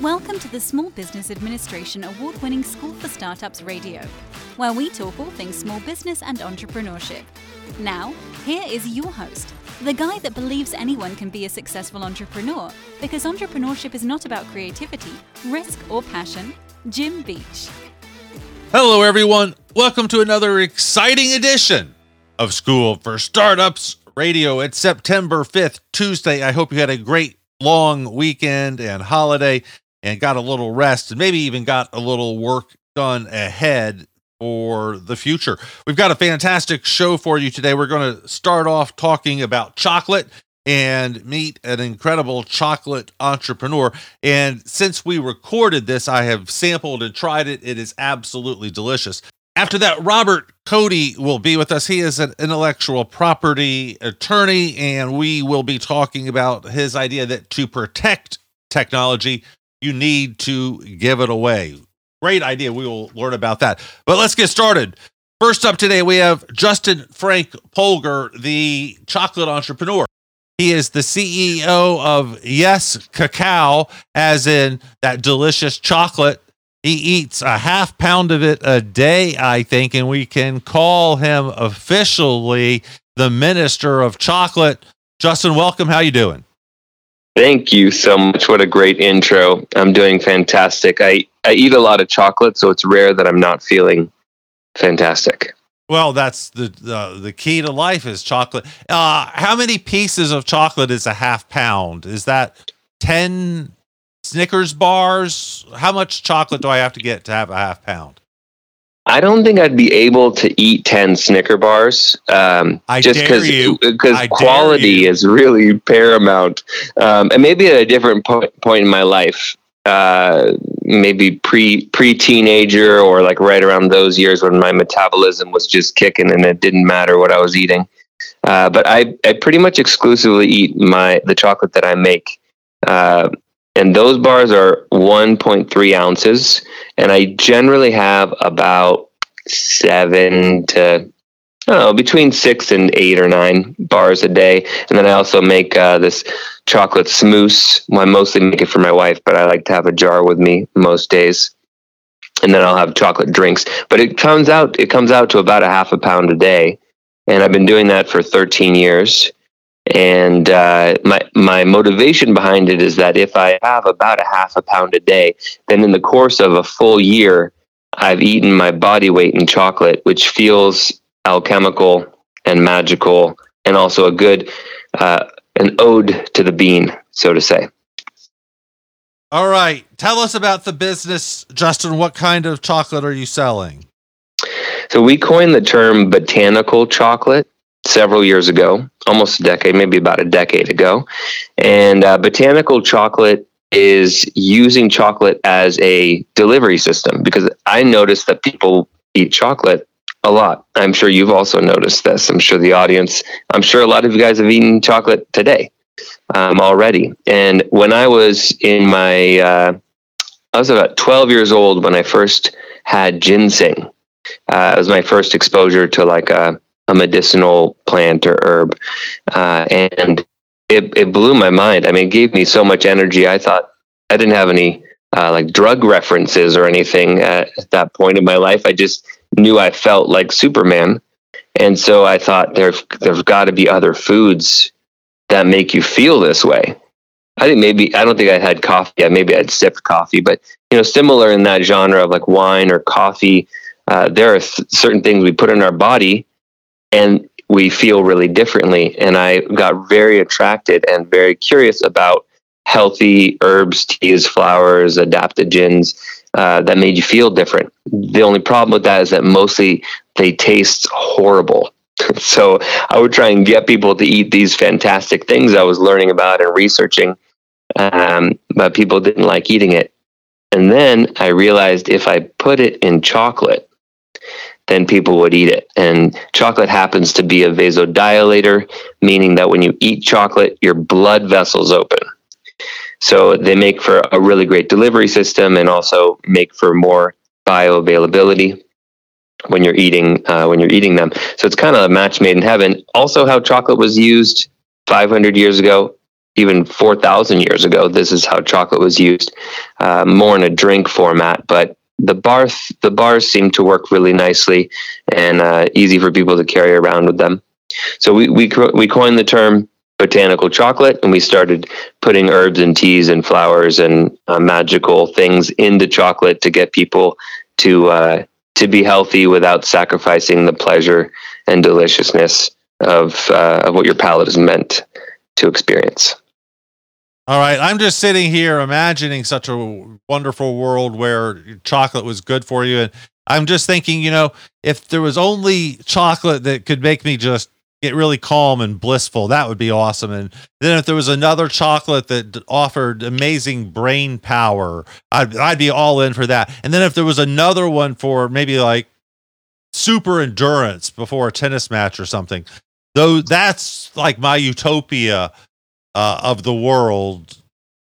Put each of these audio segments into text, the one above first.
Welcome to the Small Business Administration award winning School for Startups Radio, where we talk all things small business and entrepreneurship. Now, here is your host, the guy that believes anyone can be a successful entrepreneur because entrepreneurship is not about creativity, risk, or passion, Jim Beach. Hello, everyone. Welcome to another exciting edition of School for Startups Radio. It's September 5th, Tuesday. I hope you had a great long weekend and holiday and got a little rest and maybe even got a little work done ahead for the future. We've got a fantastic show for you today. We're going to start off talking about chocolate and meet an incredible chocolate entrepreneur. And since we recorded this, I have sampled and tried it. It is absolutely delicious. After that, Robert Cody will be with us. He is an intellectual property attorney, and we will be talking about his idea that to protect technology, you need to give it away. Great idea. We will learn about that. But let's get started. First up today, we have Justin Frank Polgar, the chocolate entrepreneur. He is the CEO of Yes Cacao, as in that delicious chocolate. He eats a half pound of it a day, I think, and we can call him officially the minister of chocolate. Justin, welcome. How you doing? Thank you so much. What a great intro. I'm doing fantastic. I, I eat a lot of chocolate, so it's rare that I'm not feeling fantastic. Well, that's the the, the key to life is chocolate. Uh, how many pieces of chocolate is a half pound? Is that 10 Snickers bars? How much chocolate do I have to get to have a half pound? I don't think I'd be able to eat 10 Snicker bars. Um, I just because because quality is really paramount. Um, and maybe at a different po- point in my life, uh, maybe pre pre teenager or like right around those years when my metabolism was just kicking and it didn't matter what I was eating. Uh, but I, I pretty much exclusively eat my the chocolate that I make. Uh, and those bars are 1.3 ounces and i generally have about seven to know, between six and eight or nine bars a day. And then I also make uh, this chocolate smoothie. Well, I mostly make it for my wife, but I like to have a jar with me most days. And then I'll have chocolate drinks. But it comes out it comes out to about a half a pound a day. And I've been doing that for 13 years. And uh, my my motivation behind it is that if I have about a half a pound a day, then in the course of a full year, I've eaten my body weight in chocolate, which feels alchemical and magical, and also a good uh, an ode to the bean, so to say. All right. Tell us about the business, Justin. What kind of chocolate are you selling? So we coined the term botanical chocolate several years ago, almost a decade, maybe about a decade ago. And uh, botanical chocolate is using chocolate as a delivery system because I noticed that people eat chocolate a lot. I'm sure you've also noticed this. I'm sure the audience, I'm sure a lot of you guys have eaten chocolate today um, already. And when I was in my, uh, I was about 12 years old when I first had ginseng. Uh, it was my first exposure to like a, a medicinal plant or herb. Uh, and it, it blew my mind. I mean, it gave me so much energy. I thought I didn't have any uh, like drug references or anything at, at that point in my life. I just knew I felt like Superman. And so I thought there, there's got to be other foods that make you feel this way. I think maybe, I don't think I had coffee. Yeah, maybe I'd sipped coffee, but you know, similar in that genre of like wine or coffee, uh, there are th- certain things we put in our body and we feel really differently. And I got very attracted and very curious about healthy herbs, teas, flowers, adaptogens uh, that made you feel different. The only problem with that is that mostly they taste horrible. so I would try and get people to eat these fantastic things I was learning about and researching, um, but people didn't like eating it. And then I realized if I put it in chocolate, then people would eat it. And chocolate happens to be a vasodilator, meaning that when you eat chocolate, your blood vessels open. So they make for a really great delivery system and also make for more bioavailability when you're eating uh, when you're eating them. So it's kind of a match made in heaven. Also, how chocolate was used 500 years ago, even 4,000 years ago. This is how chocolate was used, uh, more in a drink format, but the bar the bars seem to work really nicely and uh, easy for people to carry around with them. So we we we coined the term botanical chocolate, and we started putting herbs and teas and flowers and uh, magical things into chocolate to get people to uh, to be healthy without sacrificing the pleasure and deliciousness of uh, of what your palate is meant to experience. All right, I'm just sitting here imagining such a wonderful world where chocolate was good for you, and I'm just thinking, you know, if there was only chocolate that could make me just get really calm and blissful, that would be awesome. And then if there was another chocolate that offered amazing brain power, I'd I'd be all in for that. And then if there was another one for maybe like super endurance before a tennis match or something, though that's like my utopia uh, of the world.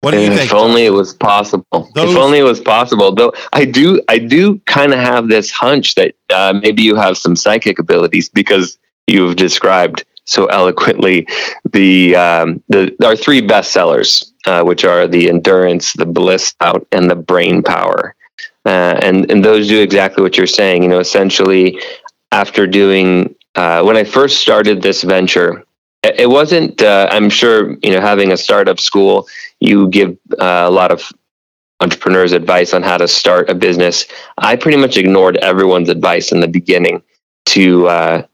What do you if think? If only it was possible. Those- if only it was possible. Though I do, I do kind of have this hunch that uh, maybe you have some psychic abilities because you've described so eloquently the um, the our three best sellers, uh, which are the endurance, the bliss out, and the brain power. Uh, and and those do exactly what you're saying. You know, essentially, after doing uh, when I first started this venture, it wasn't uh, i'm sure you know having a startup school you give uh, a lot of entrepreneurs advice on how to start a business. I pretty much ignored everyone's advice in the beginning to uh,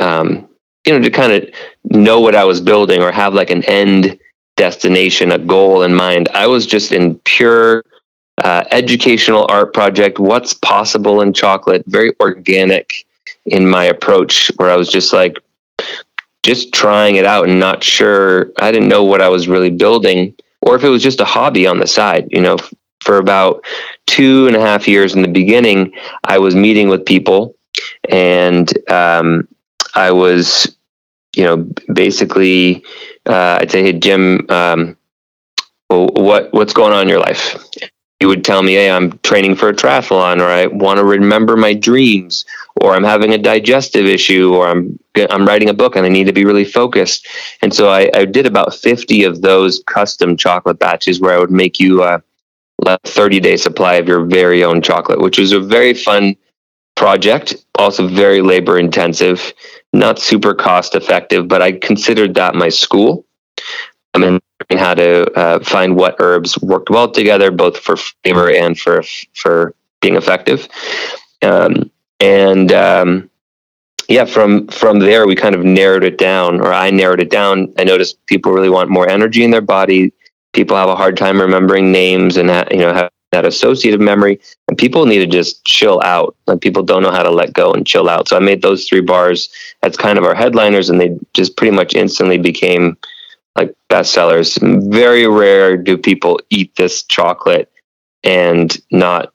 um, you know to kind of know what i was building or have like an end destination a goal in mind. I was just in pure uh, educational art project what's possible in chocolate very organic in my approach where i was just like just trying it out and not sure. I didn't know what I was really building, or if it was just a hobby on the side. You know, for about two and a half years in the beginning, I was meeting with people, and um, I was, you know, basically, uh, I'd say, "Hey, Jim, um, what what's going on in your life?" He would tell me, "Hey, I'm training for a triathlon, or I want to remember my dreams, or I'm having a digestive issue, or I'm I'm writing a book and I need to be really focused." And so I, I did about 50 of those custom chocolate batches where I would make you a 30 day supply of your very own chocolate, which was a very fun project, also very labor intensive, not super cost effective, but I considered that my school. I mean, how to uh, find what herbs worked well together, both for flavor and for for being effective. Um, and um, yeah, from from there we kind of narrowed it down, or I narrowed it down. I noticed people really want more energy in their body. People have a hard time remembering names and you know have that associative memory, and people need to just chill out. Like people don't know how to let go and chill out. So I made those three bars as kind of our headliners, and they just pretty much instantly became like bestsellers. Very rare do people eat this chocolate and not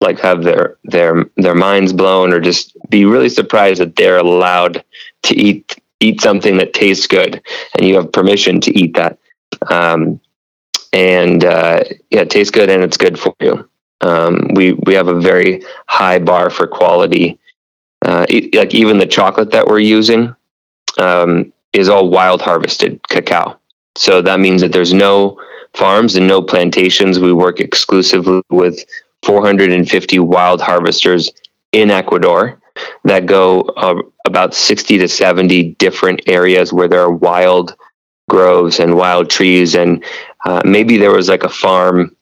like have their their their minds blown or just be really surprised that they're allowed to eat eat something that tastes good and you have permission to eat that. Um, and uh, yeah, it tastes good and it's good for you. Um, we we have a very high bar for quality. Uh, like even the chocolate that we're using, um, is all wild harvested cacao. So that means that there's no farms and no plantations. We work exclusively with 450 wild harvesters in Ecuador that go uh, about 60 to 70 different areas where there are wild groves and wild trees. And uh, maybe there was like a farm,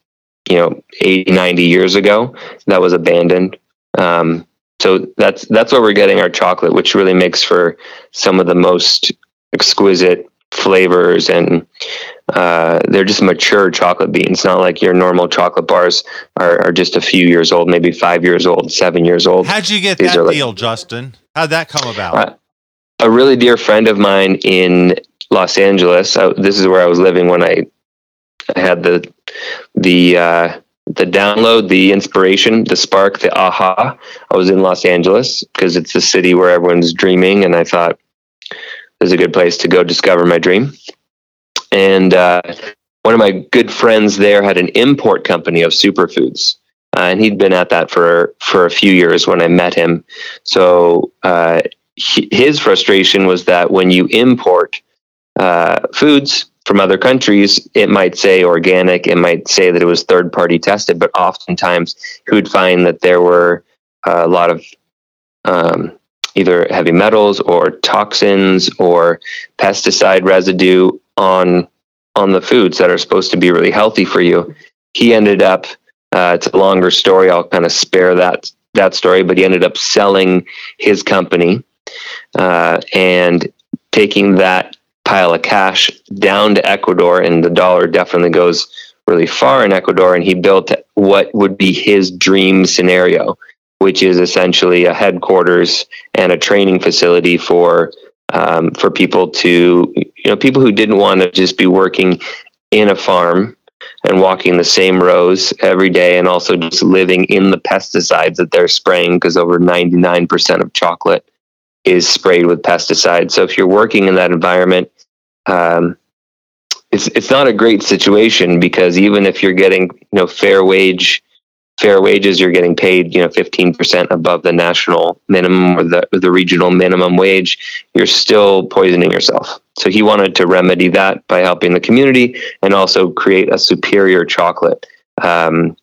you know, 80, 90 years ago that was abandoned. Um, so that's that's where we're getting our chocolate, which really makes for some of the most exquisite flavors and uh, they're just mature chocolate beans not like your normal chocolate bars are, are, just a few years old maybe five years old seven years old how'd you get These that deal like, justin how'd that come about uh, a really dear friend of mine in los angeles I, this is where i was living when i, I had the the uh, the download, the inspiration, the spark, the aha. I was in Los Angeles because it's the city where everyone's dreaming, and I thought this is a good place to go discover my dream. And uh, one of my good friends there had an import company of superfoods. Uh, and he'd been at that for for a few years when I met him. So uh, he, his frustration was that when you import uh, foods, from other countries, it might say organic, it might say that it was third party tested, but oftentimes he would find that there were a lot of um, either heavy metals or toxins or pesticide residue on on the foods that are supposed to be really healthy for you. He ended up uh, it's a longer story. I'll kind of spare that that story, but he ended up selling his company uh, and taking that pile of cash down to Ecuador, and the dollar definitely goes really far in Ecuador. And he built what would be his dream scenario, which is essentially a headquarters and a training facility for um, for people to you know people who didn't want to just be working in a farm and walking the same rows every day and also just living in the pesticides that they're spraying because over 99% of chocolate is sprayed with pesticides. So if you're working in that environment, um, it's it's not a great situation because even if you're getting you know fair wage fair wages you're getting paid you know 15% above the national minimum or the, the regional minimum wage you're still poisoning yourself so he wanted to remedy that by helping the community and also create a superior chocolate um,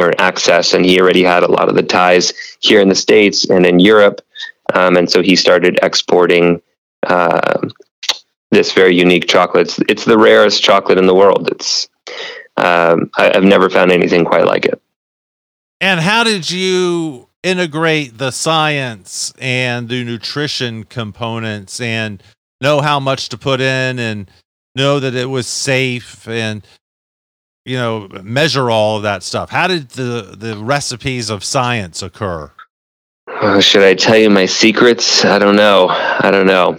or access and he already had a lot of the ties here in the states and in europe um, and so he started exporting uh, this very unique chocolate. It's, it's the rarest chocolate in the world. It's um, I, I've never found anything quite like it. And how did you integrate the science and the nutrition components and know how much to put in and know that it was safe and you know measure all of that stuff how did the the recipes of science occur uh, should i tell you my secrets i don't know i don't know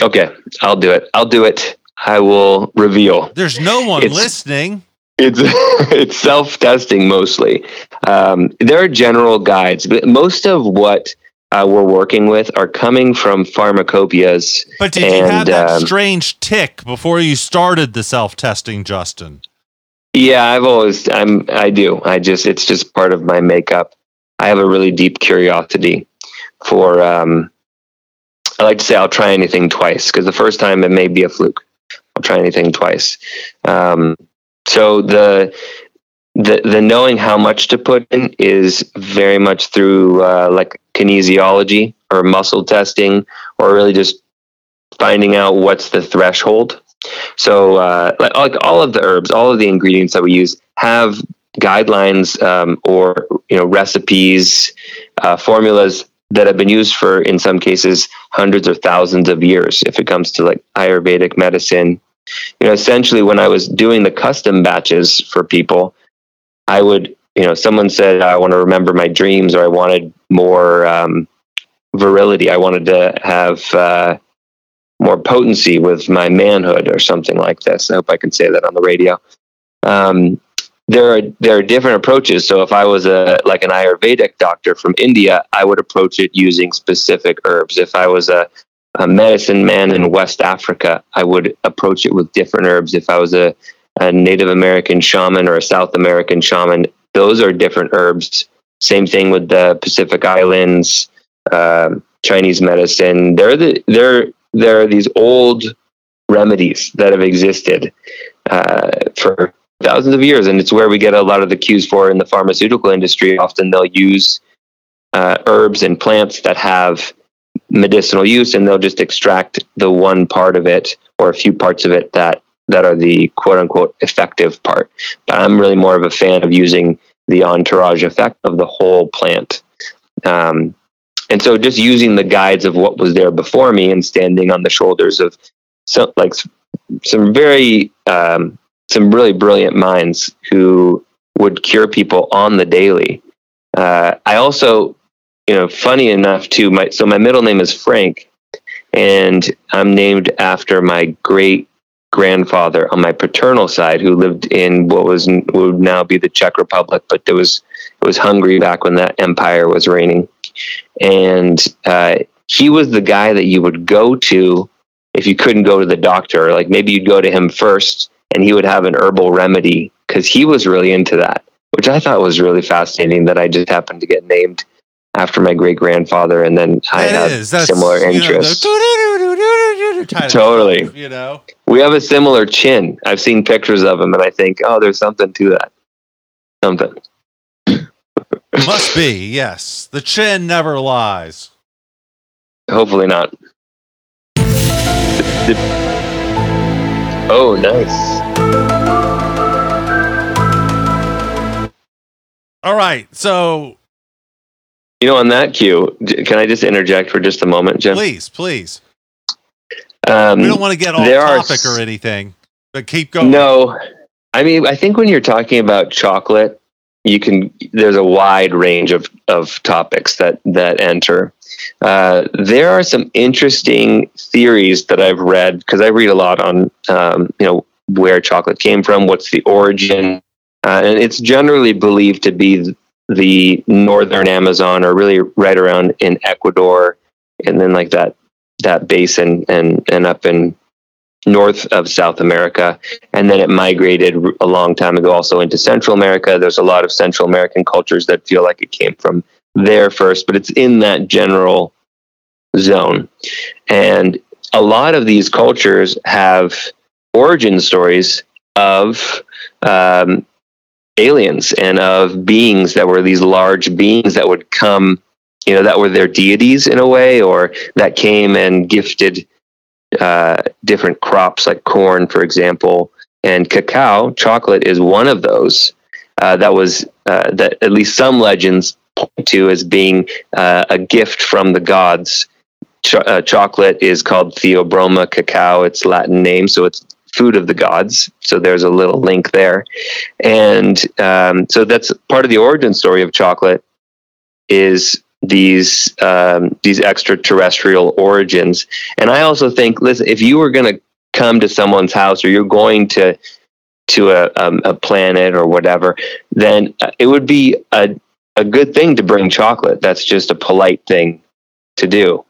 Okay, I'll do it. I'll do it. I will reveal. There's no one it's, listening. It's it's self testing mostly. Um, there are general guides, but most of what uh, we're working with are coming from pharmacopoeias. But did and, you have that um, strange tick before you started the self testing, Justin? Yeah, I've always I'm I do. I just it's just part of my makeup. I have a really deep curiosity for um, I like to say I'll try anything twice because the first time it may be a fluke. I'll try anything twice. Um, so the the the knowing how much to put in is very much through uh, like kinesiology or muscle testing, or really just finding out what's the threshold. So uh, like, like all of the herbs, all of the ingredients that we use have guidelines um, or you know recipes, uh, formulas that have been used for, in some cases, hundreds or thousands of years. If it comes to like Ayurvedic medicine, you know, essentially when I was doing the custom batches for people, I would, you know, someone said, I want to remember my dreams or I wanted more um, virility. I wanted to have uh, more potency with my manhood or something like this. I hope I can say that on the radio. Um, there are there are different approaches. So if I was a like an Ayurvedic doctor from India, I would approach it using specific herbs. If I was a, a medicine man in West Africa, I would approach it with different herbs. If I was a, a Native American shaman or a South American shaman, those are different herbs. Same thing with the Pacific Islands, uh, Chinese medicine. There, the, there, there are these old remedies that have existed uh, for thousands of years, and it's where we get a lot of the cues for in the pharmaceutical industry. Often they'll use uh, herbs and plants that have medicinal use, and they'll just extract the one part of it or a few parts of it that that are the quote unquote effective part. But I'm really more of a fan of using the entourage effect of the whole plant. Um, and so just using the guides of what was there before me and standing on the shoulders of some like some very um, some really brilliant minds who would cure people on the daily. Uh, I also, you know, funny enough too. My so my middle name is Frank, and I'm named after my great grandfather on my paternal side who lived in what was would now be the Czech Republic, but there was it was Hungary back when that empire was reigning, and uh, he was the guy that you would go to if you couldn't go to the doctor. Like maybe you'd go to him first, and he would have an herbal remedy because he was really into that, which I thought was really fascinating. That I just happened to get named after my great grandfather, and then I That had is. Similar know, interests. Totally. You know. We have a similar chin. I've seen pictures of him, and I think, oh, there's something to that. Something. Must be, yes. The chin never lies. Hopefully not. Oh, nice. All right. So You know, on that cue, can I just interject for just a moment, Jim? please, please. Um, We don't want to get off there are topic or anything, but keep going. No, I mean, I think when you're talking about chocolate, you can. There's a wide range of of topics that that enter. Uh, there are some interesting theories that I've read because I read a lot on, um, you know, where chocolate came from, what's the origin, uh, and it's generally believed to be the northern Amazon, or really right around in Ecuador, and then like that that basin and and up in north of South America and then it migrated a long time ago also into Central America. There's a lot of Central American cultures that feel like it came from there first, but it's in that general zone. And a lot of these cultures have origin stories of um, aliens and of beings that were these large beings that would come, you know, that were their deities in a way, or that came and gifted uh, different crops like corn, for example, and cacao, chocolate is one of those uh, that was uh, that at least some legends point to as being uh, a gift from the gods. Ch- uh, chocolate is called Theobroma cacao, its Latin name, so it's food of the gods. So there's a little link there, and um, so that's part of the origin story of chocolate is these um, these extraterrestrial origins. And I also think, listen, if you were going to come to someone's house or you're going to to a, um, a planet or whatever, then uh, it would be a a good thing to bring chocolate. That's just a polite thing to do.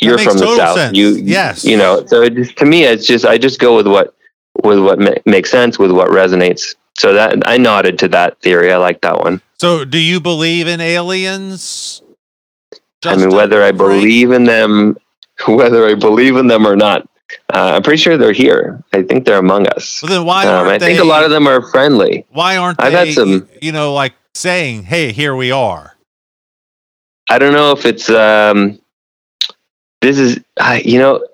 You're from the south. sense. You Yes. You know, so it just, to me, it's just I just go with what with what ma- makes sense with what resonates. So that I nodded to that theory. I like that one. So, do you believe in aliens? I mean, whether I believe in them, whether I believe in them or not, uh, I'm pretty sure they're here. I think they're among us. Well, then why Um, I they? think a lot of them are friendly. Why aren't I've they? had some- You know, like saying, "Hey, here we are." I don't know if it's um, this is I, you know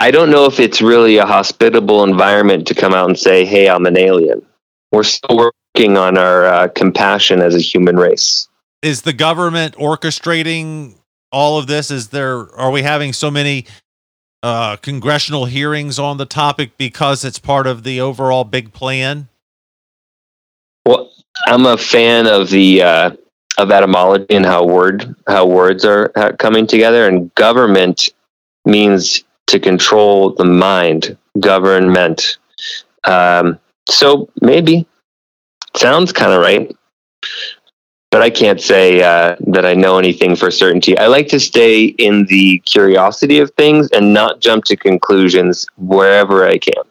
I don't know if it's really a hospitable environment to come out and say, "Hey, I'm an alien." We're still working on our uh, compassion as a human race. Is the government orchestrating all of this? Is there? Are we having so many uh, congressional hearings on the topic because it's part of the overall big plan? Well, I'm a fan of the uh, of etymology and how word how words are coming together. And government means to control the mind. Government. Um, so maybe sounds kind of right, but I can't say uh, that I know anything for certainty. I like to stay in the curiosity of things and not jump to conclusions wherever I can.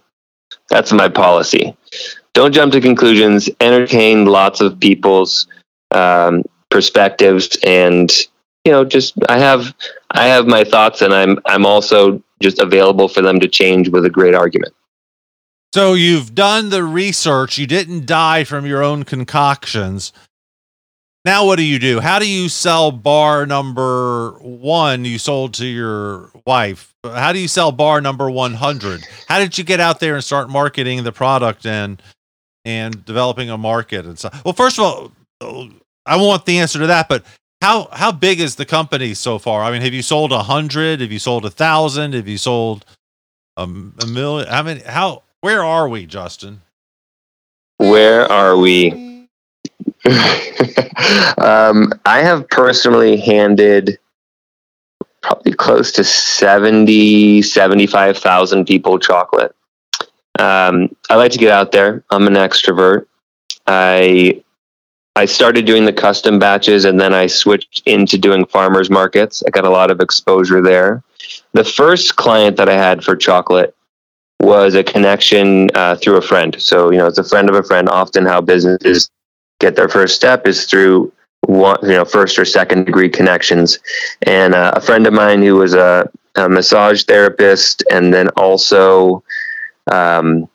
That's my policy don't jump to conclusions entertain lots of people's um, perspectives and you know just i have i have my thoughts and i'm i'm also just available for them to change with a great argument So you've done the research. You didn't die from your own concoctions. Now what do you do? How do you sell bar number one you sold to your wife? How do you sell bar number 100? How did you get out there and start marketing the product and and developing a market and so Well, first of all, I want the answer to that, but how how big is the company so far? I mean, have you sold a hundred? Have you sold a thousand? Have you sold a, a million? I mean, how where are we, Justin? where are we um, i have personally handed probably close to 70 75000 people chocolate um, I like to get out there. I'm an extrovert. I I started doing the custom batches and then I switched into doing farmers markets. I got a lot of exposure there. The first client that I had for chocolate was a connection uh, through a friend. So, you know, it's a friend of a friend. Often, how businesses get their first step is through one, you know, first or second degree connections. And uh, a friend of mine who was a, a massage therapist and then also um,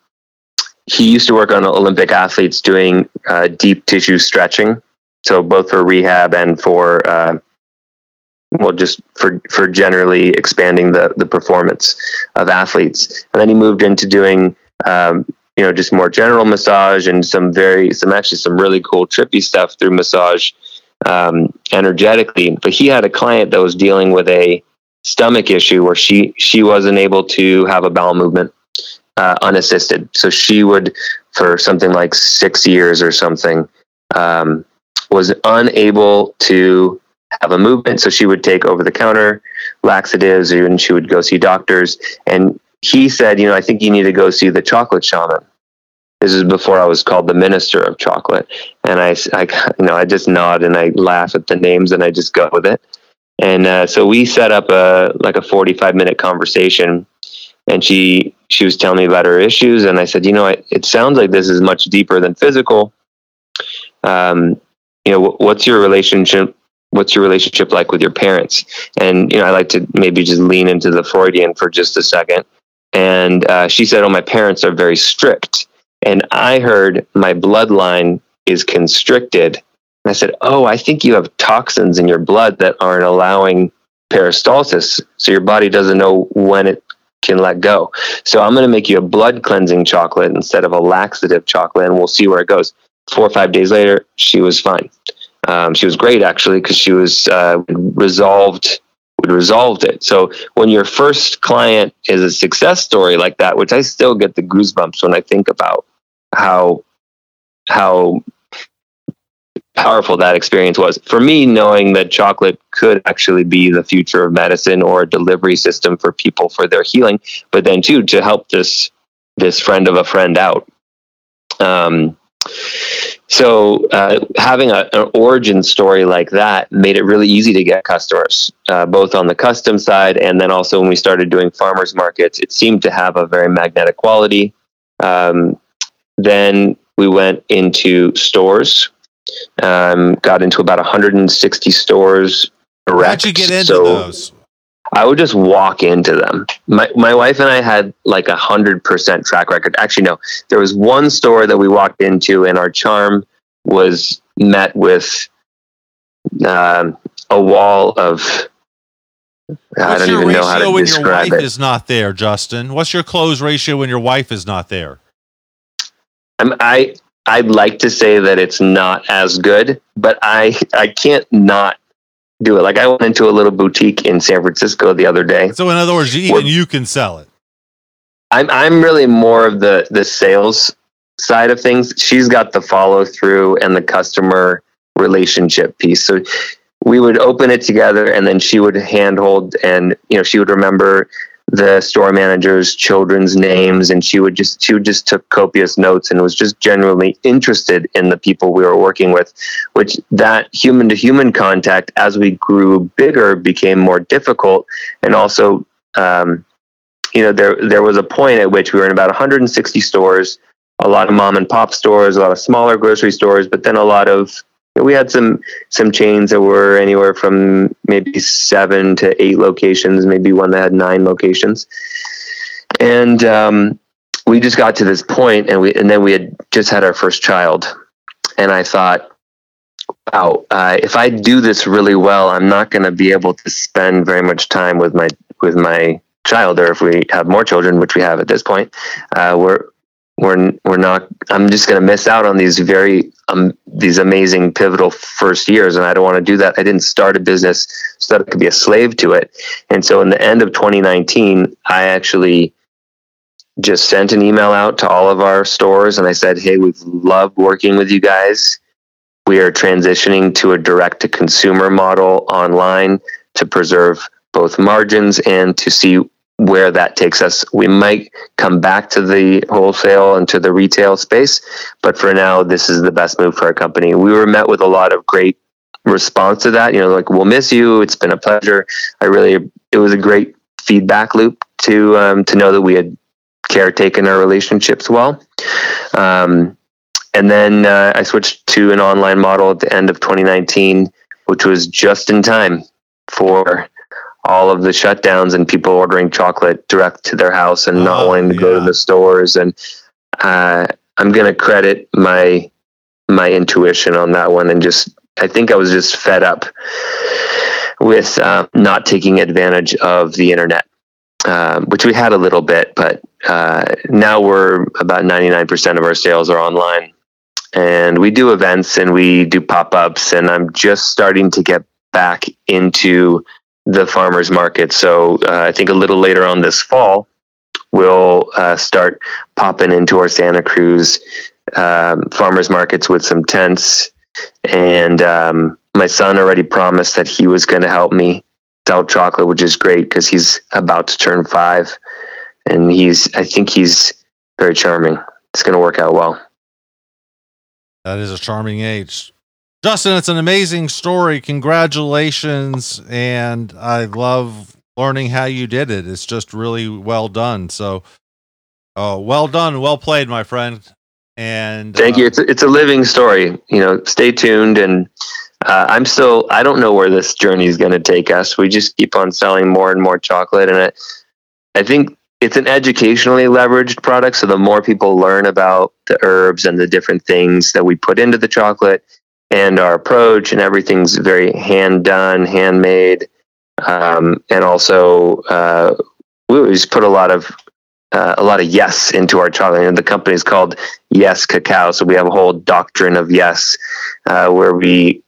he used to work on Olympic athletes doing uh, deep tissue stretching. So both for rehab and for uh, well, just for for generally expanding the the performance of athletes. And then he moved into doing um, you know just more general massage and some very some actually some really cool trippy stuff through massage um, energetically. But he had a client that was dealing with a stomach issue where she she wasn't able to have a bowel movement uh, unassisted. So she would, for something like six years or something, um, was unable to have a movement. So she would take over the counter laxatives, and she would go see doctors. And he said, you know, I think you need to go see the chocolate shaman. This is before I was called the minister of chocolate. And I, I you know, I just nod and I laugh at the names and I just go with it. And uh, so we set up a like a 45 minute conversation and she she was telling me about her issues and i said you know it, it sounds like this is much deeper than physical. Um, you know what's your relationship what's your relationship like with your parents? And you know i like to maybe just lean into the freudian for just a second. And uh, she said oh my parents are very strict and i heard my bloodline is constricted. And i said oh i think you have toxins in your blood that aren't allowing peristalsis so your body doesn't know when it can let go. So I'm going to make you a blood cleansing chocolate instead of a laxative chocolate, and we'll see where it goes. Four or five days later, she was fine. Um, she was great actually because she was uh, resolved. We resolved it. So when your first client is a success story like that, which I still get the goosebumps when I think about how how powerful that experience was. For me knowing that chocolate could actually be the future of medicine or a delivery system for people for their healing but then too to help this this friend of a friend out. Um, so uh, having a, an origin story like that made it really easy to get customers uh, both on the custom side and then also when we started doing farmers markets it seemed to have a very magnetic quality. Um, then we went into stores um, got into about 160 stores. Direct. How'd you get into so those? I would just walk into them. My my wife and I had like a hundred percent track record. Actually, no, there was one store that we walked into, and our charm was met with um, a wall of. What's I don't even know how to when describe your wife it. is not there, Justin? What's your close ratio when your wife is not there? I'm, I I'd like to say that it's not as good, but I I can't not do it. Like I went into a little boutique in San Francisco the other day. So in other words, even you can sell it. I'm I'm really more of the the sales side of things. She's got the follow through and the customer relationship piece. So we would open it together and then she would handhold and you know she would remember the store manager's children's names and she would just she would just took copious notes and was just genuinely interested in the people we were working with which that human to human contact as we grew bigger became more difficult. And also um, you know there there was a point at which we were in about 160 stores a lot of mom and pop stores a lot of smaller grocery stores but then a lot of we had some some chains that were anywhere from maybe seven to eight locations, maybe one that had nine locations, and um, we just got to this point, and we and then we had just had our first child, and I thought, wow, uh, if I do this really well, I'm not going to be able to spend very much time with my with my child, or if we have more children, which we have at this point, uh, we're we're we're not i'm just going to miss out on these very um, these amazing pivotal first years and i don't want to do that. I didn't start a business so that i could be a slave to it. And so in the end of 2019 i actually just sent an email out to all of our stores and i said hey we've loved working with you guys. We are transitioning to a direct to consumer model online to preserve both margins and to see where that takes us. We might come back to the wholesale and to the retail space, but for now, this is the best move for our company. We were met with a lot of great response to that. You know, like we'll miss you. It's been a pleasure. I really, it was a great feedback loop to um, to know that we had caretaken our relationships well. Um, and then uh, I switched to an online model at the end of 2019, which was just in time for all of the shutdowns and people ordering chocolate direct to their house and not Oh, wanting to go to the stores. And uh, I'm going to credit my my intuition on that one, and just I think I was just fed up with uh, not taking advantage of the internet, um, which we had a little bit, but uh, now we're about 99% of our sales are online. And we do events and we do pop ups, and I'm just starting to get back into the farmers market. So uh, I think a little later on this fall, we'll uh, start popping into our Santa Cruz um, farmers markets with some tents. And um, my son already promised that he was going to help me sell chocolate, which is great because he's about to turn five, and he's I think he's very charming. It's going to work out well. That is a charming age. Justin, it's an amazing story. Congratulations. And I love learning how you did it. It's just really well done. So, oh, well done. Well played, my friend. And Thank uh, you. It's a, it's a living story. You know, stay tuned. And uh, I'm still, I don't know where this journey is going to take us. We just keep on selling more and more chocolate. And I, I think it's an educationally leveraged product. So the more people learn about the herbs and the different things that we put into the chocolate and our approach and everything's very hand done, handmade. Um, and also, uh, we just put a lot of uh, a lot of yes into our chocolate. And the company is called Yes Cacao. So we have a whole doctrine of yes, uh, where we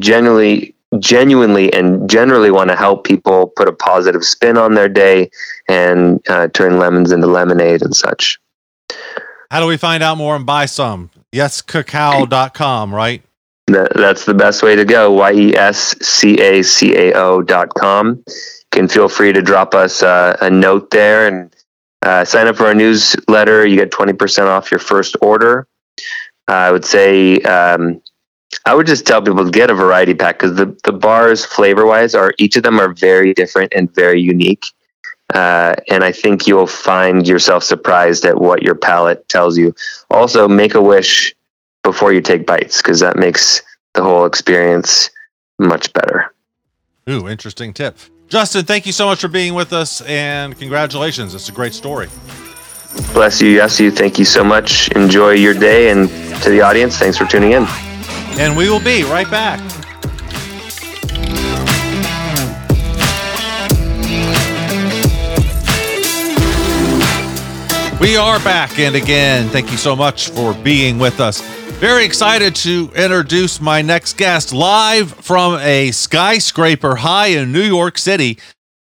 generally, genuinely, and generally want to help people put a positive spin on their day and uh, turn lemons into lemonade and such. how do we find out more and buy some? Yescacao.com, right? That, that's the best way to go. Y E S C A C A O dot com. You can feel free to drop us uh, a note there and uh, sign up for our newsletter. You get 20% off your first order. I would say, um, I would just tell people to get a variety pack because the, the bars, flavor wise, are each of them are very different and very unique. Uh, and I think you'll find yourself surprised at what your palate tells you. Also, make a wish before you take bites because that makes the whole experience much better. Ooh, interesting tip. Justin, thank you so much for being with us and congratulations. It's a great story. Bless you, yes, you. Thank you so much. Enjoy your day, and to the audience, thanks for tuning in. And we will be right back. We are back, and again, thank you so much for being with us. Very excited to introduce my next guest live from a skyscraper high in New York City.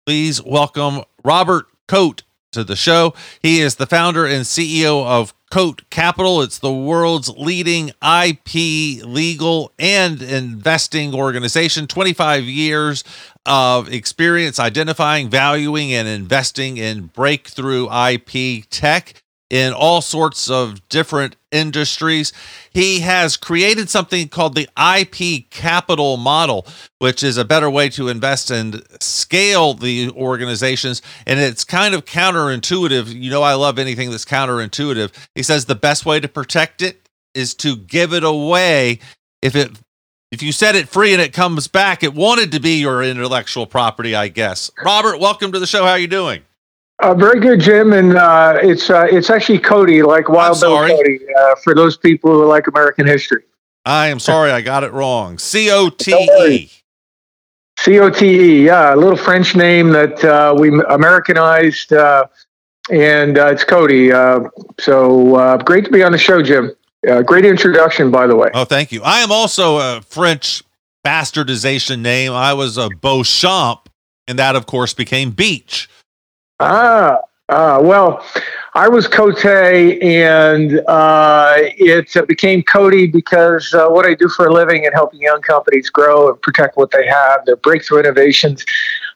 Please welcome Robert Cote to the show. He is the founder and CEO of Cote Capital. It's the world's leading IP legal and investing organization. 25 years of experience identifying, valuing, and investing in breakthrough IP tech in all sorts of different industries. He has created something called the IP capital model, which is a better way to invest and scale the organizations. And it's kind of counterintuitive. You know, I love anything that's counterintuitive. He says the best way to protect it is to give it away. If it if you set it free and it comes back, it wanted to be your intellectual property, I guess. Robert, welcome to the show. How are you doing? Uh, very good, Jim, and uh, it's uh, it's actually Cody, like Wild Bill. Cody, uh, for those people who like American history. I am sorry I got it wrong. C O T E. C O T E, yeah, a little French name that uh, we Americanized, uh, and uh, it's Cody. Uh, so uh, great to be on the show, Jim. Uh, great introduction, by the way. Oh, thank you. I am also a French bastardization name. I was a Beauchamp, and that, of course, became Beach. Ah, ah, well, I was Cote, and uh, it uh, became Cody because uh, what I do for a living and helping young companies grow and protect what they have, their breakthrough innovations.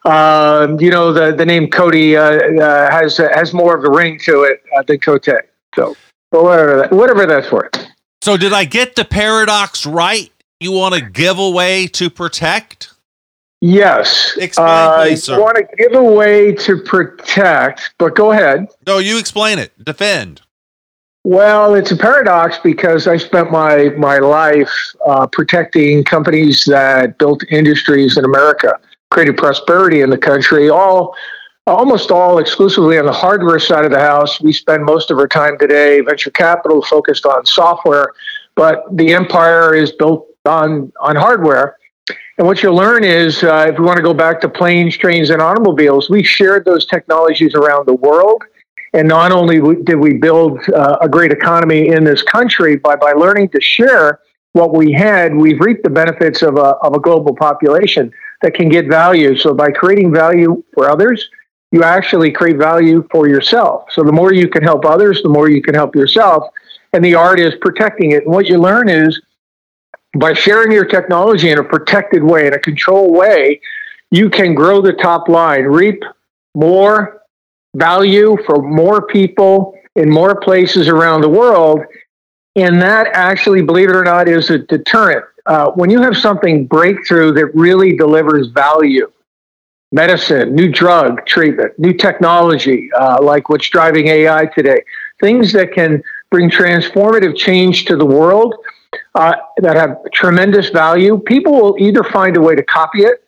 Um, you know, the the name Cody uh, uh, has has more of a ring to it than Cote. So, whatever, that, whatever that's worth. So, did I get the paradox right? You want to give away to protect? Yes. Explain, uh, please, sir. You want to give away to protect, but go ahead. No, you explain it. Defend. Well, it's a paradox because I spent my my life uh, protecting companies that built industries in America, created prosperity in the country. All, almost all, exclusively on the hardware side of the house. We spend most of our time today venture capital focused on software, but the empire is built on on hardware. And what you'll learn is, uh, if we want to go back to planes, trains, and automobiles, we shared those technologies around the world. And not only did we build uh, a great economy in this country, but by learning to share what we had, we've reaped the benefits of a, of a global population that can get value. So by creating value for others, you actually create value for yourself. So the more you can help others, the more you can help yourself. And the art is protecting it. And what you learn is by sharing your technology in a protected way, in a controlled way, you can grow the top line, reap more value for more people in more places around the world. And that actually, believe it or not, is a deterrent. Uh, when you have something breakthrough that really delivers value, medicine, new drug treatment, new technology, uh, like what's driving AI today, things that can bring transformative change to the world uh, that have tremendous value, people will either find a way to copy it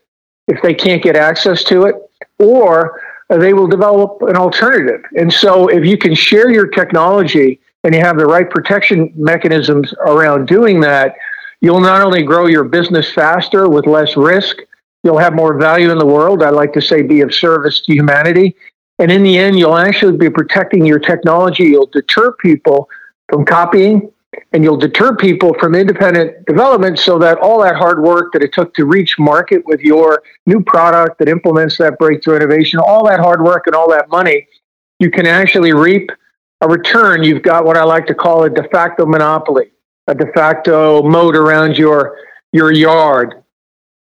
if they can't get access to it, or they will develop an alternative. And so, if you can share your technology and you have the right protection mechanisms around doing that, you'll not only grow your business faster with less risk, you'll have more value in the world. I like to say, be of service to humanity. And in the end, you'll actually be protecting your technology. You'll deter people from copying and you'll deter people from independent development so that all that hard work that it took to reach market with your new product that implements that breakthrough innovation, all that hard work and all that money, you can actually reap a return. You've got what I like to call a de facto monopoly, a de facto moat around your your yard,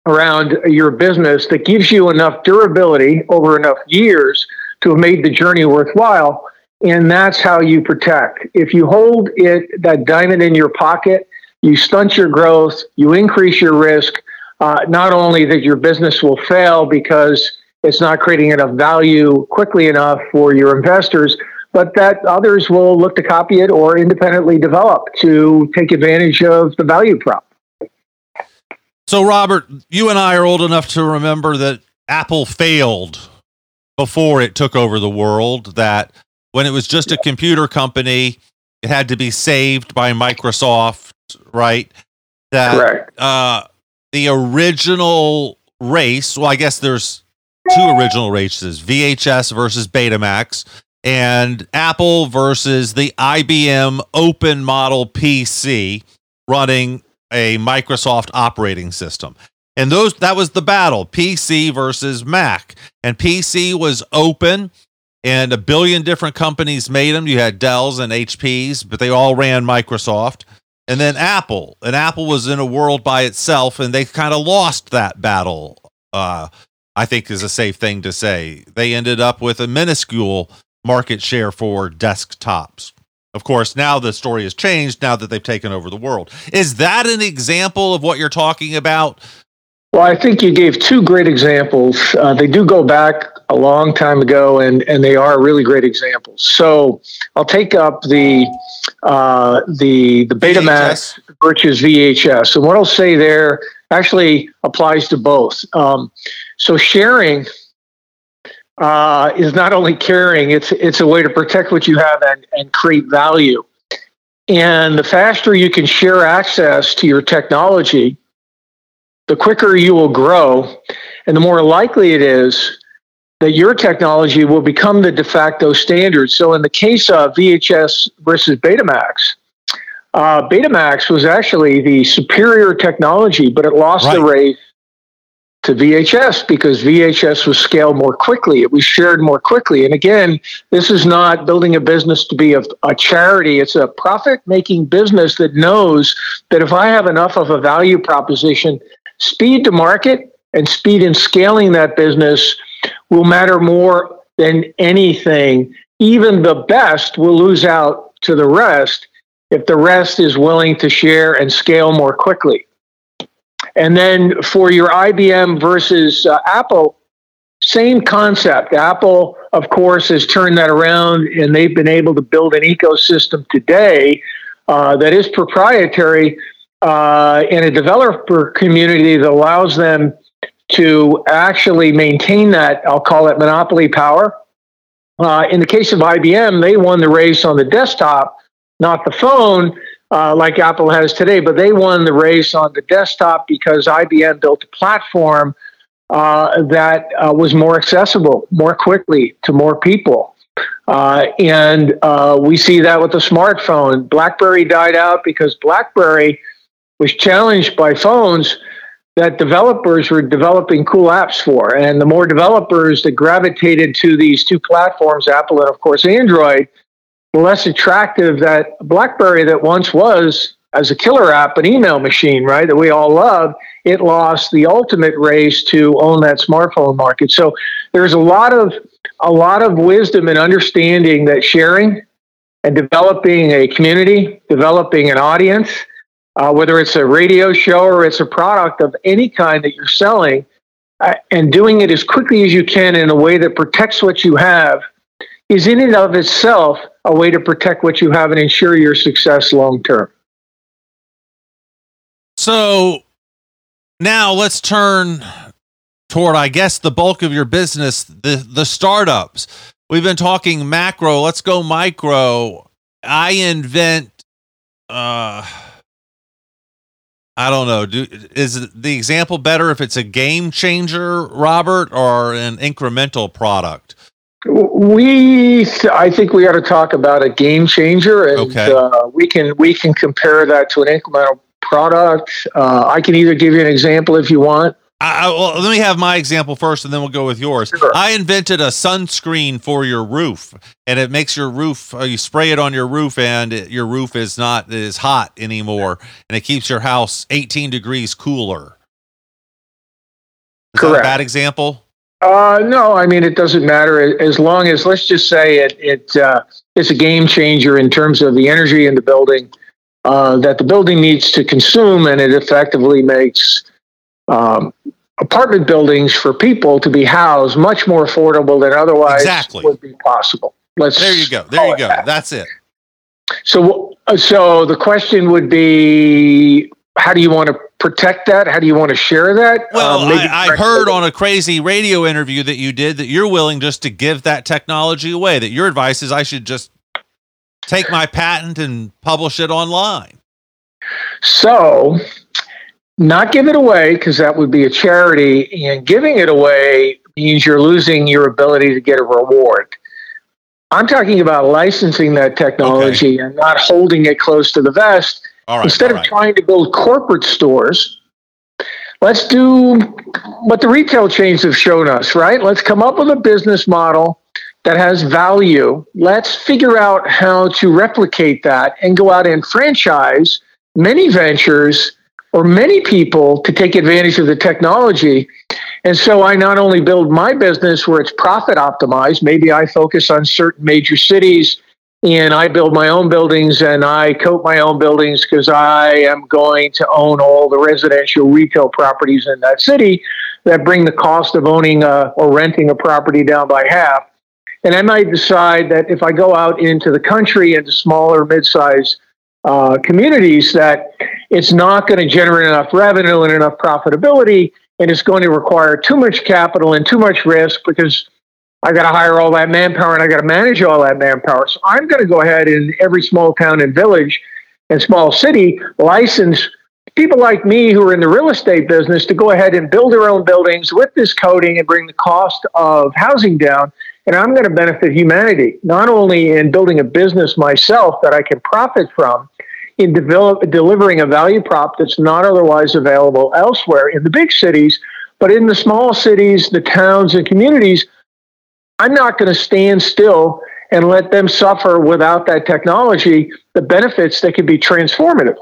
around your business that gives you enough durability over enough years to have made the journey worthwhile and that's how you protect. If you hold it that diamond in your pocket, you stunt your growth, you increase your risk. Uh, not only that your business will fail because it's not creating enough value quickly enough for your investors, but that others will look to copy it or independently develop to take advantage of the value prop. So, Robert, you and I are old enough to remember that Apple failed before it took over the world, that when it was just a computer company, it had to be saved by Microsoft, right? That Correct. Uh, the original race, well, I guess there's two original races VHS versus Betamax, and Apple versus the IBM open model PC running a Microsoft operating system. And those that was the battle, PC versus Mac. And PC was open and a billion different companies made them. You had Dells and HPs, but they all ran Microsoft. And then Apple, and Apple was in a world by itself, and they kind of lost that battle. Uh, I think is a safe thing to say. They ended up with a minuscule market share for desktops. Of course, now the story has changed now that they've taken over the world. Is that an example of what you're talking about? Well, I think you gave two great examples. Uh, they do go back a long time ago, and and they are really great examples. So I'll take up the uh, the the Betamax versus VHS, and what I'll say there actually applies to both. Um, so sharing uh, is not only caring; it's it's a way to protect what you have and and create value. And the faster you can share access to your technology, the quicker you will grow, and the more likely it is that your technology will become the de facto standard. So, in the case of VHS versus Betamax, uh, Betamax was actually the superior technology, but it lost right. the race to VHS because VHS was scaled more quickly. It was shared more quickly. And again, this is not building a business to be a, a charity. It's a profit making business that knows that if I have enough of a value proposition, speed to market and speed in scaling that business will matter more than anything. Even the best will lose out to the rest if the rest is willing to share and scale more quickly. And then for your IBM versus uh, Apple, same concept. Apple, of course, has turned that around and they've been able to build an ecosystem today uh, that is proprietary uh, in a developer community that allows them to actually maintain that, I'll call it monopoly power. Uh, in the case of IBM, they won the race on the desktop, not the phone uh, like Apple has today, but they won the race on the desktop because IBM built a platform uh, that uh, was more accessible more quickly to more people. Uh, and we see that with the smartphone. BlackBerry died out because BlackBerry was challenged by phones that developers were developing cool apps for. And the more developers that gravitated to these two platforms, Apple and, of course, Android, the less attractive that BlackBerry that once was as a killer app, an email machine, right, that we all love, it lost the ultimate race to own that smartphone market. So there's a lot of a lot of wisdom and understanding that sharing and developing a community, developing an audience, uh, whether it's a radio show or it's a product of any kind that you're selling, uh, and doing it as quickly as you can in a way that protects what you have is in and of itself a way to protect what you have and ensure your success long term. So now let's turn toward, I guess, the bulk of your business, the the startups. We've been talking macro. Let's go micro. I invent. Uh, I don't know. Do is the example better if it's a game changer, Robert, or an incremental product? We, I think we ought to talk about a game changer, and okay. uh, we can we can compare that to an incremental product. Uh, I can either give you an example if you want. I, well, let me have my example first, and then we'll go with yours. Sure. I invented a sunscreen for your roof, and it makes your roof. Uh, you spray it on your roof, and it, your roof is not as hot anymore, and it keeps your house 18 degrees cooler. Is Correct. bad example? Uh, no, I mean it doesn't matter as long as let's just say it it uh, it's a game changer in terms of the energy in the building uh, that the building needs to consume, and it effectively makes um, apartment buildings for people to be housed much more affordable than otherwise exactly. would be possible. Let's there you go. There you go. That. That's it. So, so the question would be, how do you want to protect that? How do you want to share that? Well, um, I, I heard on a crazy radio interview that you did that you're willing just to give that technology away. That your advice is I should just take my patent and publish it online. So, not give it away because that would be a charity, and giving it away means you're losing your ability to get a reward. I'm talking about licensing that technology okay. and not holding it close to the vest Instead of trying to build corporate stores, let's do what the retail chains have shown us, right? Let's come up with a business model that has value. Let's figure out how to replicate that and go out and franchise many ventures or many people to take advantage of the technology. And so I not only build my business where it's profit optimized, maybe I focus on certain major cities and I build my own buildings and I coat my own buildings because I am going to own all the residential retail properties in that city that bring the cost of owning a, or renting a property down by half. And I might decide that if I go out into the country into smaller, mid-sized uh, communities, that it's not going to generate enough revenue and enough profitability, and it's going to require too much capital and too much risk because I got to hire all that manpower and I got to manage all that manpower. So I'm going to go ahead in every small town and village and small city license people like me who are in the real estate business to go ahead and build their own buildings with this coating and bring the cost of housing down. And I'm going to benefit humanity, not only in building a business myself that I can profit from, in develop, delivering a value prop that's not otherwise available elsewhere in the big cities, But in the small cities, the towns, and communities, I'm not going to stand still and let them suffer without that technology. The benefits that could be transformative.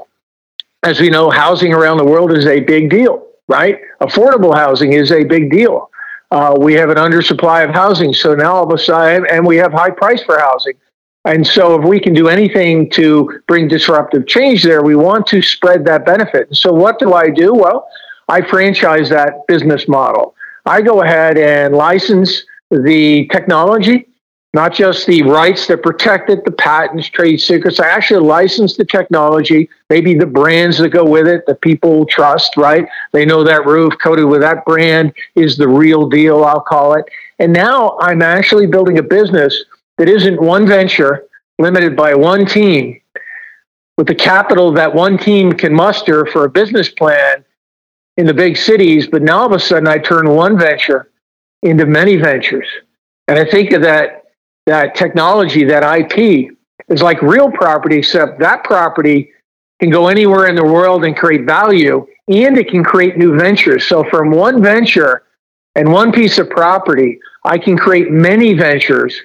As we know, housing around the world is a big deal, right? Affordable housing is a big deal. Uh, we have an undersupply of housing, so now all of a sudden, and we have high price for housing. And so, if we can do anything to bring disruptive change there, we want to spread that benefit. So, what do I do? Well, I franchise that business model. I go ahead and license the technology, not just the rights that protect it, the patents, trade secrets. I actually license the technology, maybe the brands that go with it that people trust, right? They know that roof coated with that brand is the real deal, I'll call it. And now I'm actually building a business that isn't one venture limited by one team with the capital that one team can muster for a business plan in the big cities. But now all of a sudden, I turn one venture into many ventures. And I think of that, that technology, that IP, is like real property, except that property can go anywhere in the world and create value, and it can create new ventures. So from one venture and one piece of property, I can create many ventures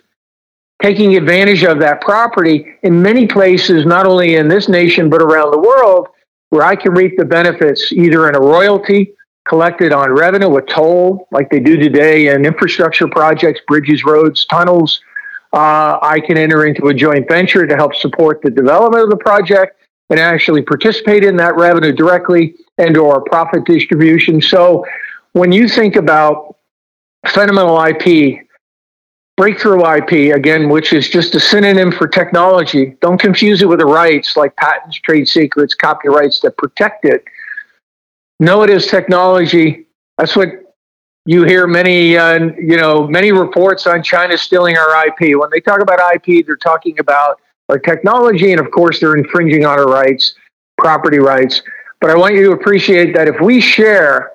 taking advantage of that property in many places, not only in this nation, but around the world, where I can reap the benefits either in a royalty collected on revenue, a toll, like they do today in infrastructure projects, bridges, roads, tunnels. Uh, I can enter into a joint venture to help support the development of the project and actually participate in that revenue directly and or profit distribution. So when you think about fundamental IP breakthrough IP, again, which is just a synonym for technology. Don't confuse it with the rights like patents, trade secrets, copyrights that protect it. Know it as technology. That's what you hear many, uh, you know, many reports on China stealing our IP. When they talk about IP, they're talking about our technology, and of course, they're infringing on our rights, property rights. But I want you to appreciate that if we share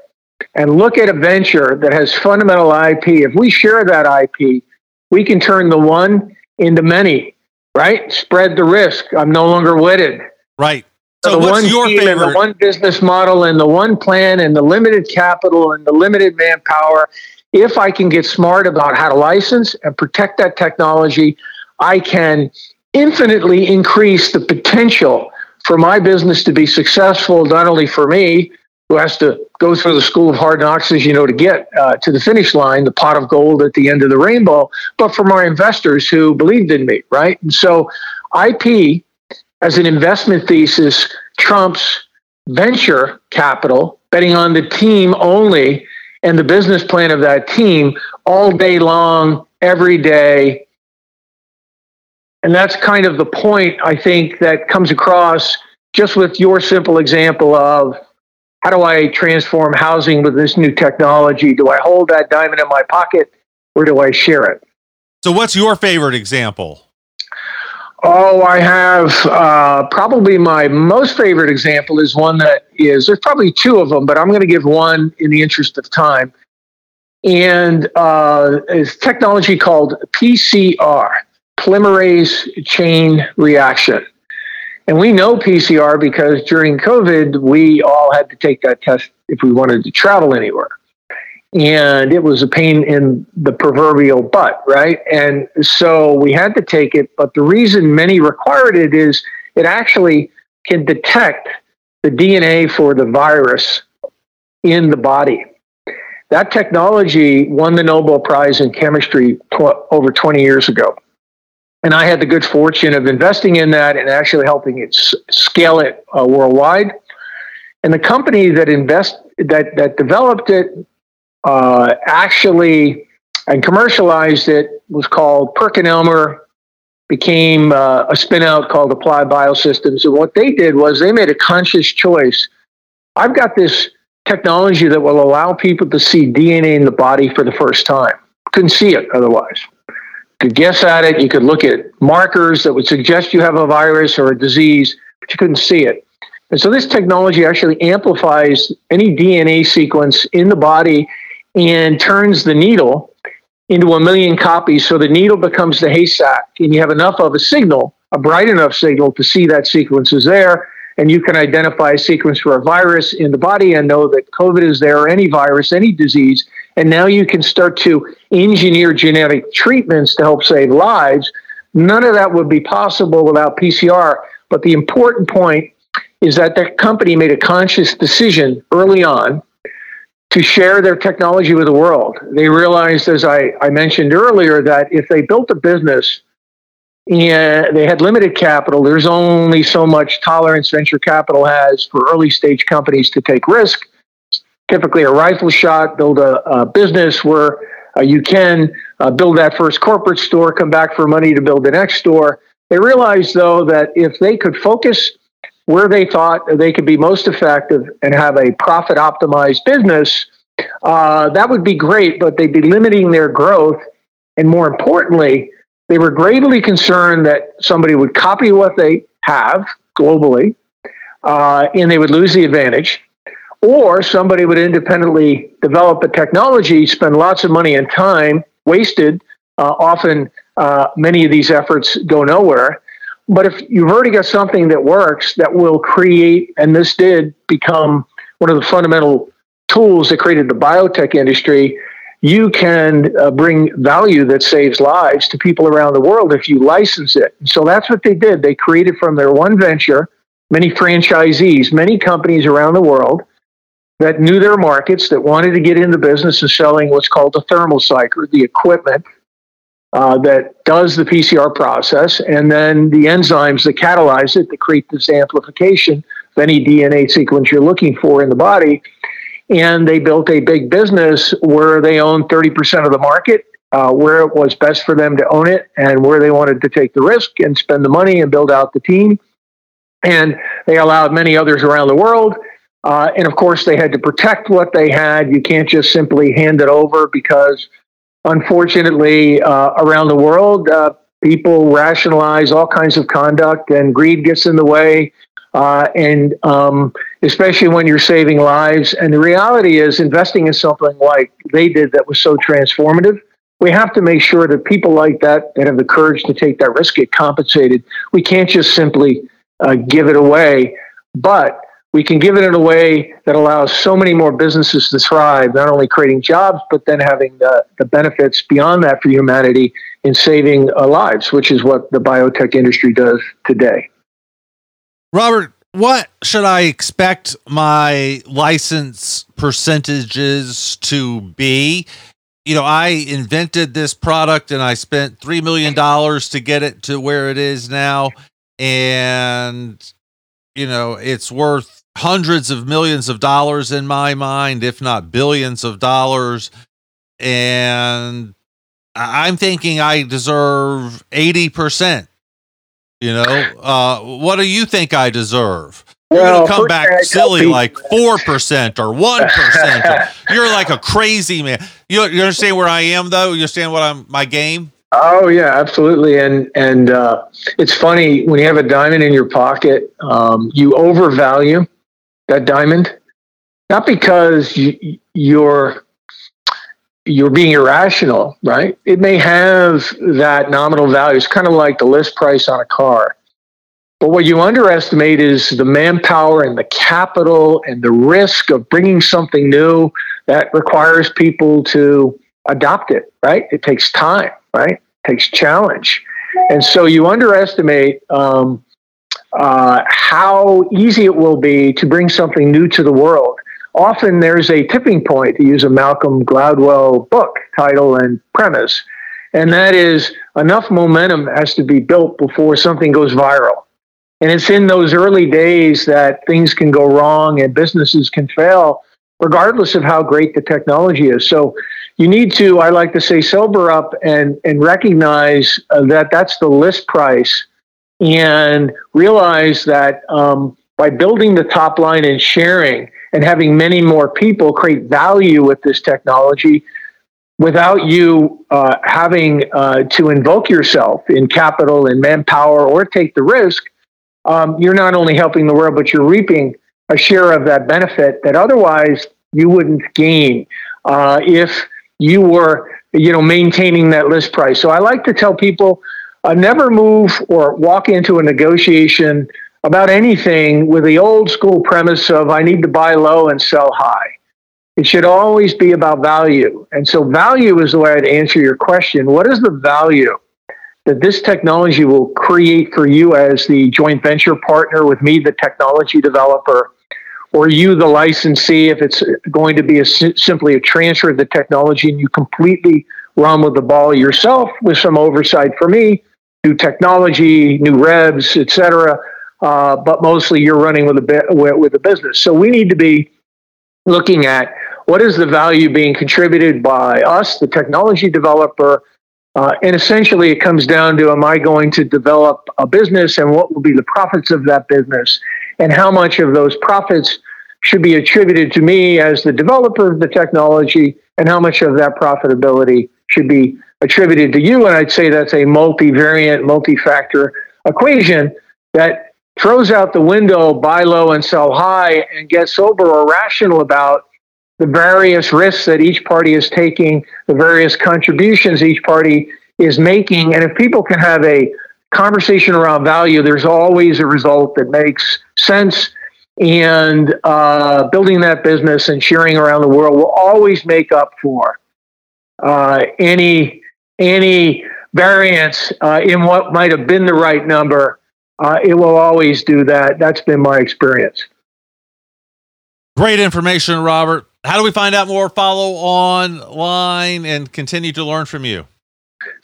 and look at a venture that has fundamental IP, if we share that IP, we can turn the one into many, right? Spread the risk. I'm no longer wedded. Right. So, the what's your favorite? The one business model and the one plan and the limited capital and the limited manpower. If I can get smart about how to license and protect that technology, I can infinitely increase the potential for my business to be successful, not only for me, who has to go through the school of hard knocks, as you know, to get uh, to the finish line, the pot of gold at the end of the rainbow, but for my investors who believed in me, right? And so IP as an investment thesis trumps venture capital, betting on the team only and the business plan of that team all day long, every day. And that's kind of the point I think that comes across just with your simple example of how do I transform housing with this new technology? Do I hold that diamond in my pocket or do I share it? So, what's your favorite example? Oh, I have uh, probably my most favorite example is one that is, there's probably two of them, but I'm going to give one in the interest of time. And uh, it's technology called PCR, polymerase chain reaction. And we know PCR because during COVID, we all had to take that test if we wanted to travel anywhere. And it was a pain in the proverbial butt, right? And so we had to take it. But the reason many required it is it actually can detect the DNA for the virus in the body. That technology won the Nobel Prize in chemistry tw- over 20 years ago and I had the good fortune of investing in that and actually helping it s- scale it uh, worldwide. And the company that invest that that developed it uh, actually and commercialized it was called PerkinElmer. Became uh, a spinout called Applied Biosystems, and what they did was they made a conscious choice. I've got this technology that will allow people to see DNA in the body for the first time. Couldn't see it otherwise could guess at it. You could look at markers that would suggest you have a virus or a disease, but you couldn't see it. And so this technology actually amplifies any DNA sequence in the body and turns the needle into a million copies. So the needle becomes the haystack, and you have enough of a signal, a bright enough signal to see that sequence is there. and you can identify a sequence for a virus in the body and know that COVID is there, or any virus, any disease. And now you can start to engineer genetic treatments to help save lives. None of that would be possible without PCR. But the important point is that the company made a conscious decision early on to share their technology with the world. They realized, as I, I mentioned earlier, that if they built a business and they had limited capital. There's only so much tolerance venture capital has for early stage companies to take risk. Typically, a rifle shot, build a, a business where uh, you can uh, build that first corporate store, come back for money to build the next store. They realized, though, that if they could focus where they thought they could be most effective and have a profit optimized business, uh, that would be great, but they'd be limiting their growth. And more importantly, they were gravely concerned that somebody would copy what they have globally uh, and they would lose the advantage, or somebody would independently develop a technology, spend lots of money and time wasted. Uh, often, uh, many of these efforts go nowhere. But if you've already got something that works that will create, and this did become one of the fundamental tools that created the biotech industry, you can uh, bring value that saves lives to people around the world if you license it. So that's what they did. They created from their one venture many franchisees, many companies around the world that knew their markets, that wanted to get into business of selling what's called the thermal cycler, the equipment uh, that does the PCR process, and then the enzymes that catalyze it to create this amplification of any DNA sequence you're looking for in the body and they built a big business where they owned 30% of the market, uh, where it was best for them to own it, and where they wanted to take the risk and spend the money and build out the team. And they allowed many others around the world. Uh, and of course, they had to protect what they had. You can't just simply hand it over because, unfortunately, uh, around the world, uh, people rationalize all kinds of conduct and greed gets in the way. Uh, and um, especially when you're saving lives. And the reality is, investing in something like they did that was so transformative, we have to make sure that people like that, that have the courage to take that risk, get compensated. We can't just simply uh, give it away, but we can give it in a way that allows so many more businesses to thrive, not only creating jobs, but then having the, the benefits beyond that for humanity in saving uh, lives, which is what the biotech industry does today. Robert, what should I expect my license percentages to be? You know, I invented this product and I spent $3 million to get it to where it is now. And, you know, it's worth hundreds of millions of dollars in my mind, if not billions of dollars. And I'm thinking I deserve 80% you know, uh, what do you think I deserve? You're well, gonna come back silly like four percent or one percent. You're like a crazy man. You, you understand where I am though? You understand what I'm my game? Oh yeah, absolutely. And and uh, it's funny when you have a diamond in your pocket, um, you overvalue that diamond, not because you, you're you're being irrational, right? It may have that nominal value. It's kind of like the list price on a car. But what you underestimate is the manpower and the capital and the risk of bringing something new that requires people to adopt it, right? It takes time, right? It takes challenge. And so you underestimate um, uh, how easy it will be to bring something new to the world often there's a tipping point, to use a Malcolm Gladwell book title and premise, and that is enough momentum has to be built before something goes viral. And it's in those early days that things can go wrong and businesses can fail, regardless of how great the technology is. So you need to, I like to say, sober up and, and recognize uh, that that's the list price and realize that um, by building the top line and sharing, and having many more people create value with this technology without you uh, having uh, to invoke yourself in capital and manpower or take the risk, um, you're not only helping the world, but you're reaping a share of that benefit that otherwise you wouldn't gain uh, if you were, you know, maintaining that list price. So I like to tell people, uh, never move or walk into a negotiation about anything with the old school premise of I need to buy low and sell high. It should always be about value. And so, value is the way I'd answer your question. What is the value that this technology will create for you as the joint venture partner with me, the technology developer, or you, the licensee, if it's going to be a, simply a transfer of the technology and you completely run with the ball yourself with some oversight for me, new technology, new revs, et cetera. Uh, but mostly you're running with a with, with a business. So we need to be looking at what is the value being contributed by us, the technology developer, uh, and essentially it comes down to am I going to develop a business and what will be the profits of that business and how much of those profits should be attributed to me as the developer of the technology and how much of that profitability should be attributed to you. And I'd say that's a multivariate, multi-factor equation that throws out the window buy low and sell high and get sober or rational about the various risks that each party is taking, the various contributions each party is making. And if people can have a conversation around value, there's always a result that makes sense. And uh, building that business and sharing around the world will always make up for uh, any any variance uh, in what might have been the right number. Uh, it will always do that. That's been my experience. Great information, Robert. How do we find out more? Follow online and continue to learn from you.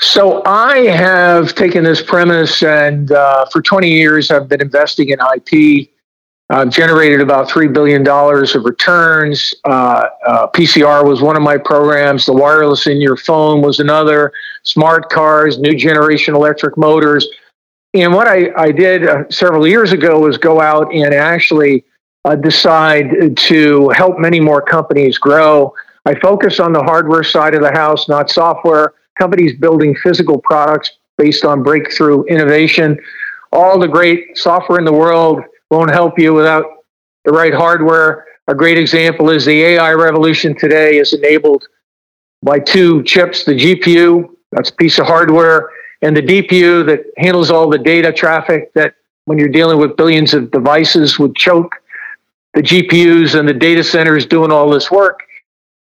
So I have taken this premise, and uh, for 20 years, I've been investing in IP. I've generated about $3 billion of returns. Uh, uh, PCR was one of my programs. The wireless in your phone was another. Smart cars, new generation electric motors. And what I, I did uh, several years ago was go out and actually uh, decide to help many more companies grow. I focus on the hardware side of the house, not software. Companies building physical products based on breakthrough innovation. All the great software in the world won't help you without the right hardware. A great example is the AI revolution today is enabled by two chips the GPU, that's a piece of hardware, and the DPU that handles all the data traffic that when you're dealing with billions of devices would choke the GPUs and the data centers doing all this work.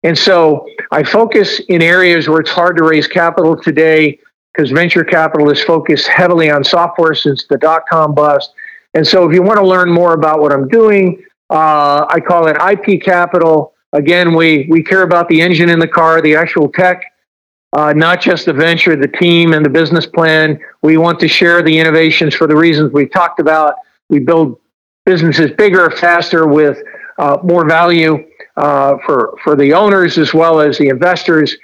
And so I focus in areas where it's hard to raise capital today because venture capital is focused heavily on software since the dot com bust. And so if you want to learn more about what I'm doing, uh, I call it IP Capital. Again, we, we care about the engine in the car, the actual tech, uh, not just the venture, the team, and the business plan. We want to share the innovations for the reasons we talked about. We build businesses bigger, faster, with uh, more value uh, for for the owners as well as the investors.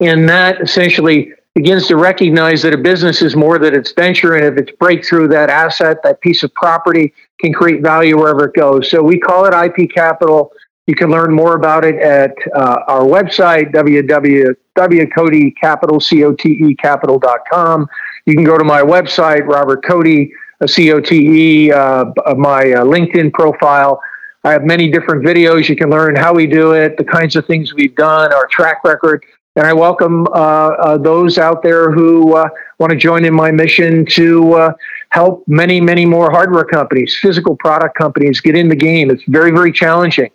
And that essentially begins to recognize that a business is more than its venture, and if it's breakthrough, that asset, that piece of property, can create value wherever it goes. So we call it IP Capital. You can learn more about it at uh, our website, www.cotecapital.com. You can go to my website, Robert Cote, a COTE, uh, my uh, LinkedIn profile. I have many different videos. You can learn how we do it, the kinds of things we've done, our track record. And I welcome uh, uh, those out there who uh, want to join in my mission to help many, many more hardware companies, physical product companies get in the game. It's very, very challenging.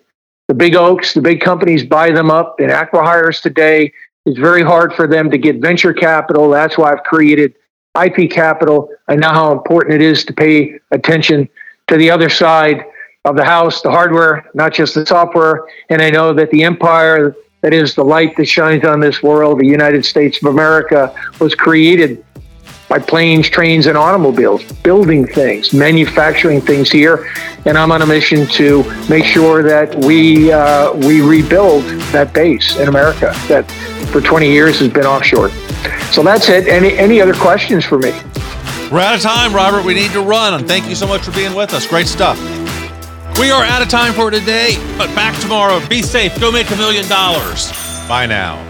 The big oaks, the big companies buy them up in acquihires today. It's very hard for them to get venture capital. That's why I've created IP capital. I know how important it is to pay attention to the other side of the house, the hardware, not just the software. And I know that the empire that is the light that shines on this world, the United States of America, was created by planes, trains, and automobiles, building things, manufacturing things here. And I'm on a mission to make sure that we uh, we rebuild that base in America that for 20 years has been offshore. So that's it. Any any other questions for me? We're out of time, Robert. We need to run. And thank you so much for being with us. Great stuff. We are out of time for today, but back tomorrow. Be safe. Go make a million dollars. Bye now.